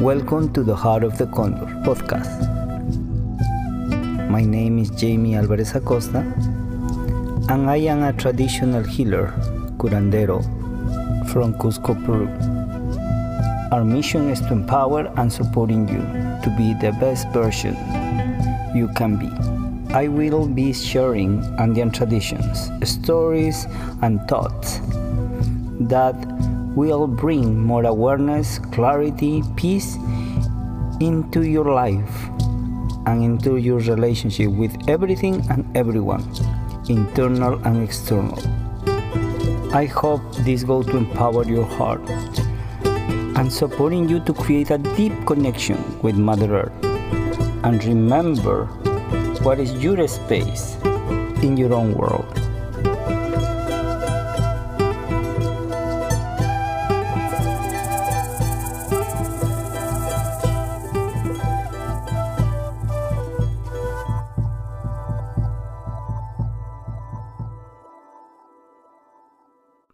Welcome to the Heart of the Condor podcast. My name is Jaime Alvarez Acosta, and I am a traditional healer, curandero, from Cusco, Peru. Our mission is to empower and supporting you to be the best version you can be. I will be sharing Andean traditions, stories, and thoughts that will bring more awareness, clarity, peace into your life and into your relationship with everything and everyone, internal and external. I hope this goes to empower your heart and supporting you to create a deep connection with Mother Earth. And remember what is your space in your own world.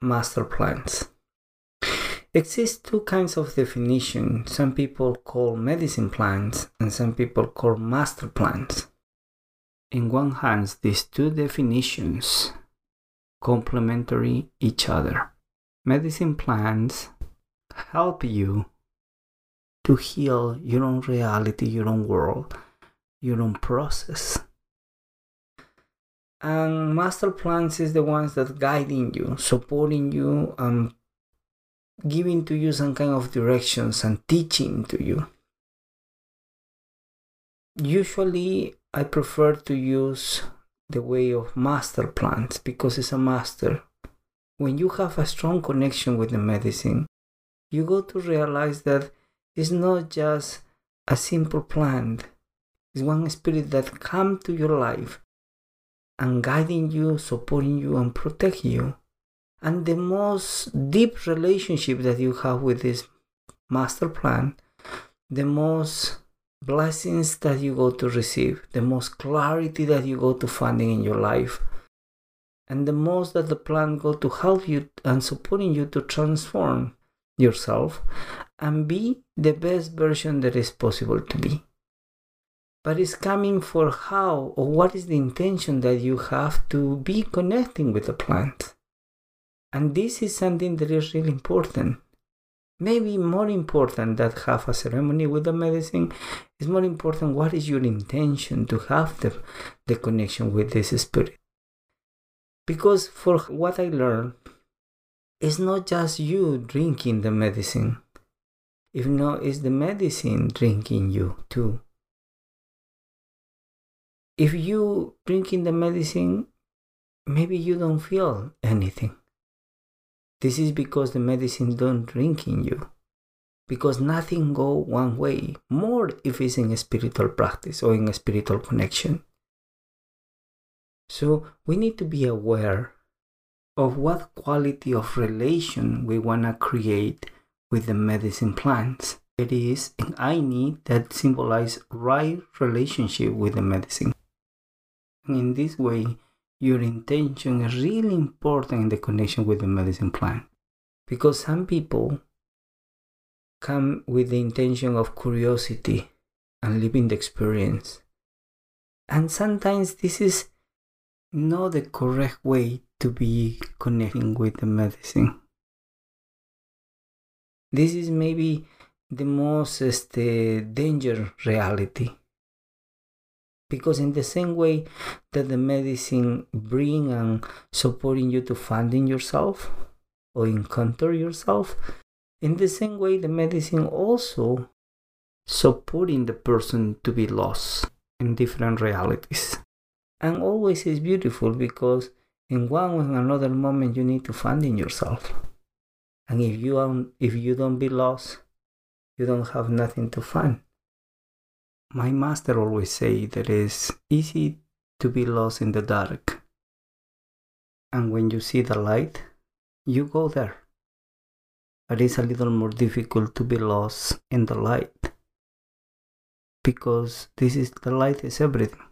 Master plants. Exist two kinds of definition. Some people call medicine plants and some people call master plants. In one hand, these two definitions complementary each other. Medicine plants help you to heal your own reality, your own world, your own process. And master plants is the ones that guiding you, supporting you, and giving to you some kind of directions and teaching to you. Usually, I prefer to use the way of master plants because it's a master. When you have a strong connection with the medicine, you go to realize that it's not just a simple plant. It's one spirit that come to your life and guiding you, supporting you, and protect you. And the most deep relationship that you have with this master plant, the most blessings that you go to receive, the most clarity that you go to finding in your life, and the most that the plan go to help you and supporting you to transform yourself and be the best version that is possible to be. But it's coming for how or what is the intention that you have to be connecting with the plant. And this is something that is really important. Maybe more important than have a ceremony with the medicine is more important what is your intention to have the, the connection with this spirit. Because for what i learned it's not just you drinking the medicine. If not it's the medicine drinking you too if you drink in the medicine maybe you don't feel anything this is because the medicine don't drink in you. Because nothing go one way, more if it's in a spiritual practice or in a spiritual connection. So we need to be aware of what quality of relation we want to create with the medicine plants. It is an ayni that symbolize right relationship with the medicine. In this way, your intention is really important in the connection with the medicine plant. Because some people come with the intention of curiosity and living the experience. And sometimes this is not the correct way to be connecting with the medicine. This is maybe the most este, danger reality because in the same way that the medicine bring and supporting you to finding yourself or encounter yourself in the same way the medicine also supporting the person to be lost in different realities. And always is beautiful because in one or another moment you need to find in yourself. And if you if you don't be lost you don't have nothing to find my master always say that it's easy to be lost in the dark. And when you see the light, you go there. But it's a little more difficult to be lost in the light. Because this is the light is everything.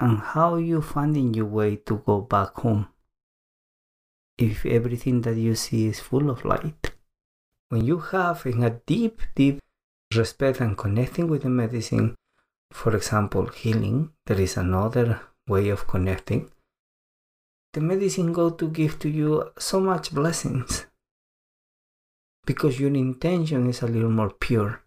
And how you finding your way to go back home if everything that you see is full of light? When you have in a deep, deep respect and connecting with the medicine, for example, healing, there is another way of connecting. The medicine go to give to you so much blessings because your intention is a little more pure.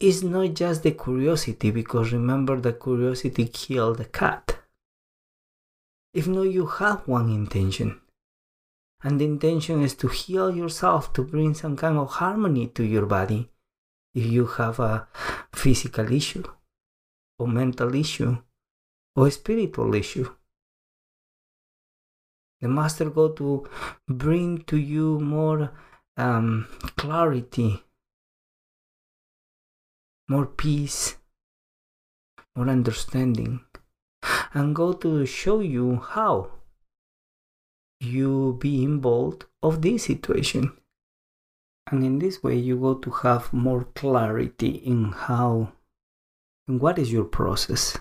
It's not just the curiosity, because remember the curiosity killed the cat. If not, you have one intention. And the intention is to heal yourself, to bring some kind of harmony to your body. If you have a physical issue, or mental issue, or spiritual issue. The master go to bring to you more um, clarity, more peace, more understanding, and go to show you how you be involved of this situation. And in this way, you go to have more clarity in how, and what is your process,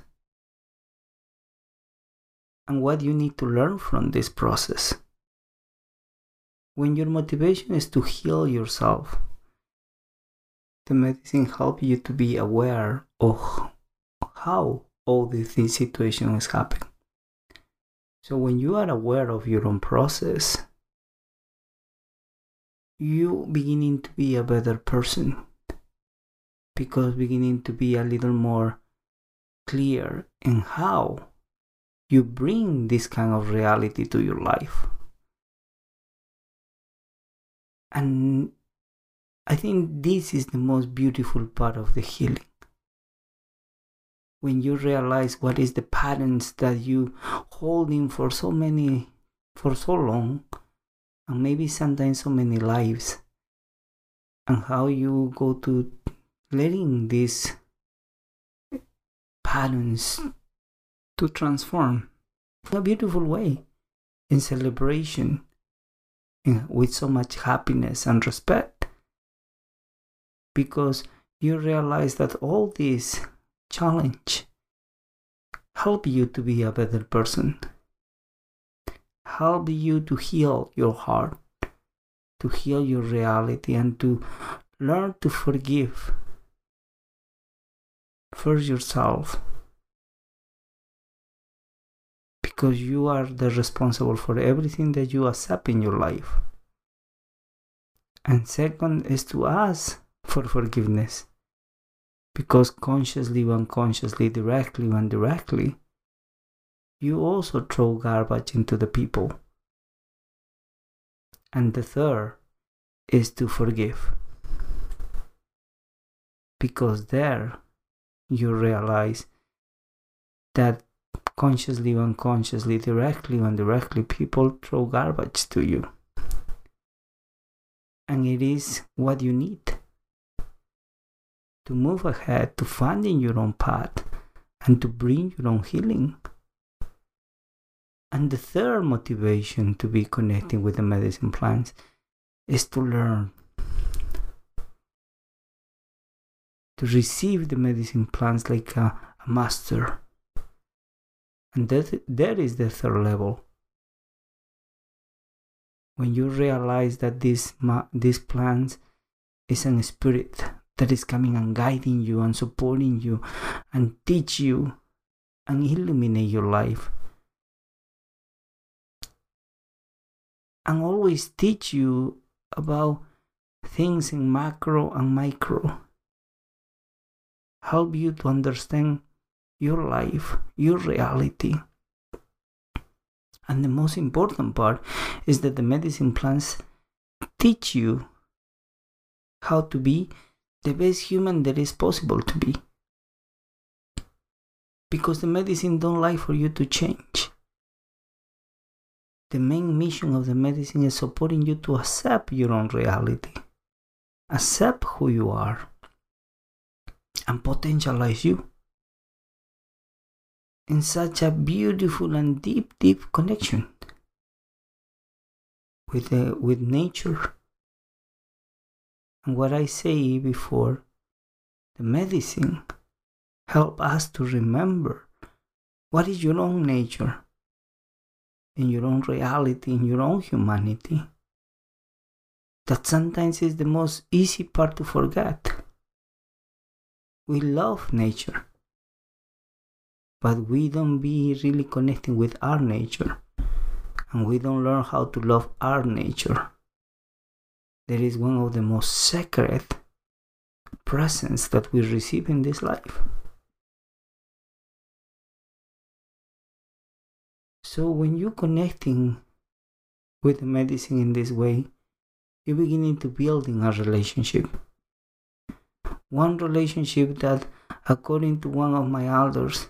and what you need to learn from this process when your motivation is to heal yourself, the medicine help you to be aware of how all these situations happen. So when you are aware of your own process, you beginning to be a better person because beginning to be a little more clear in how you bring this kind of reality to your life. And I think this is the most beautiful part of the healing. When you realize what is the patterns that you holding for so many for so long and maybe sometimes so many lives. And how you go to letting these patterns to transform in a beautiful way in celebration with so much happiness and respect. Because you realize that all these challenge help you to be a better person help you to heal your heart to heal your reality and to learn to forgive first yourself because you are the responsible for everything that you accept in your life. And second is to ask for forgiveness. Because consciously unconsciously, directly or indirectly, you also throw garbage into the people. And the third is to forgive. Because there you realize that consciously unconsciously, directly indirectly, people throw garbage to you. And it is what you need to move ahead, to find in your own path, and to bring your own healing. And the third motivation to be connecting with the medicine plants is to learn, to receive the medicine plants like a, a master and that, that is the third level. When you realize that this, this plant is an spirit that is coming and guiding you and supporting you and teach you and illuminate your life. And always teach you about things in macro and micro. Help you to understand your life, your reality. And the most important part is that the medicine plants teach you how to be the best human that is possible to be. Because the medicine don't like for you to change. The main mission of the medicine is supporting you to accept your own reality, accept who you are, and potentialize you in such a beautiful and deep, deep connection with, the, with nature. And what I say before, the medicine help us to remember what is your own nature, in your own reality, in your own humanity. that sometimes is the most easy part to forget. We love nature, but we don't be really connecting with our nature, and we don't learn how to love our nature. That is one of the most sacred presents that we receive in this life. So when you're connecting with medicine in this way, you're beginning to building a relationship. One relationship that, according to one of my elders,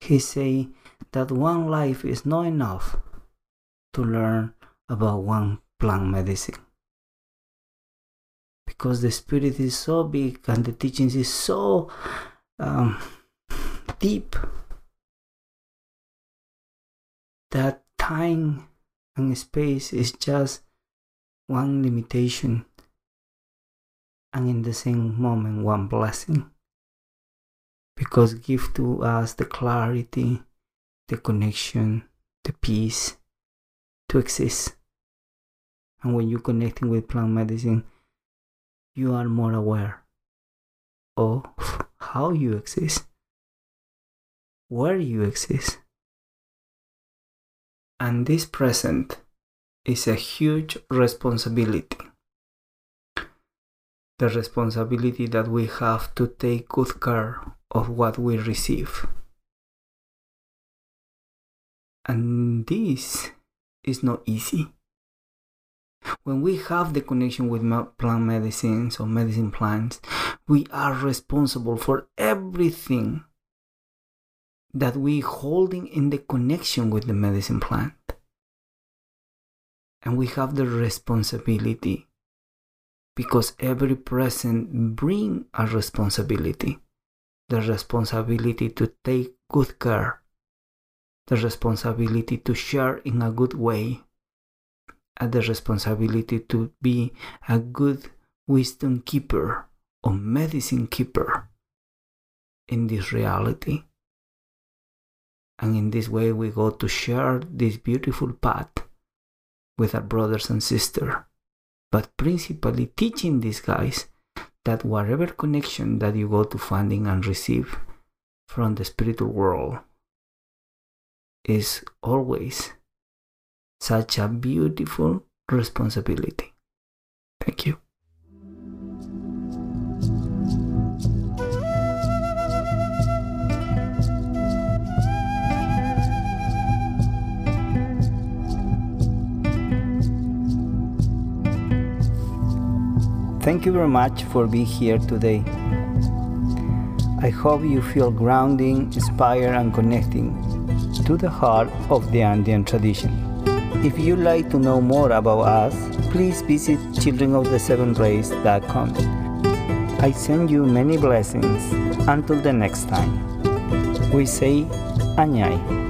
he say that one life is not enough to learn about one plant medicine. Because the spirit is so big and the teachings is so um, deep that time and space is just one limitation and in the same moment one blessing. Because give to us the clarity the connection the peace to exist. And when you're connecting with plant medicine you are more aware of how you exist where you exist and this present is a huge responsibility. The responsibility that we have to take good care of what we receive. And this is not easy. When we have the connection with plant medicines or medicine plants, we are responsible for everything that we holding in the connection with the medicine plant. And we have the responsibility because every present bring a responsibility. The responsibility to take good care. The responsibility to share in a good way. And the responsibility to be a good wisdom keeper or medicine keeper in this reality and in this way, we go to share this beautiful path with our brothers and sisters. But principally teaching these guys that whatever connection that you go to finding and receive from the spiritual world is always such a beautiful responsibility. Thank you. Thank you very much for being here today. I hope you feel grounding, inspired, and connecting to the heart of the Andean tradition. If you'd like to know more about us, please visit childrenofthesevenrays.com. I send you many blessings. Until the next time, we say Anyai.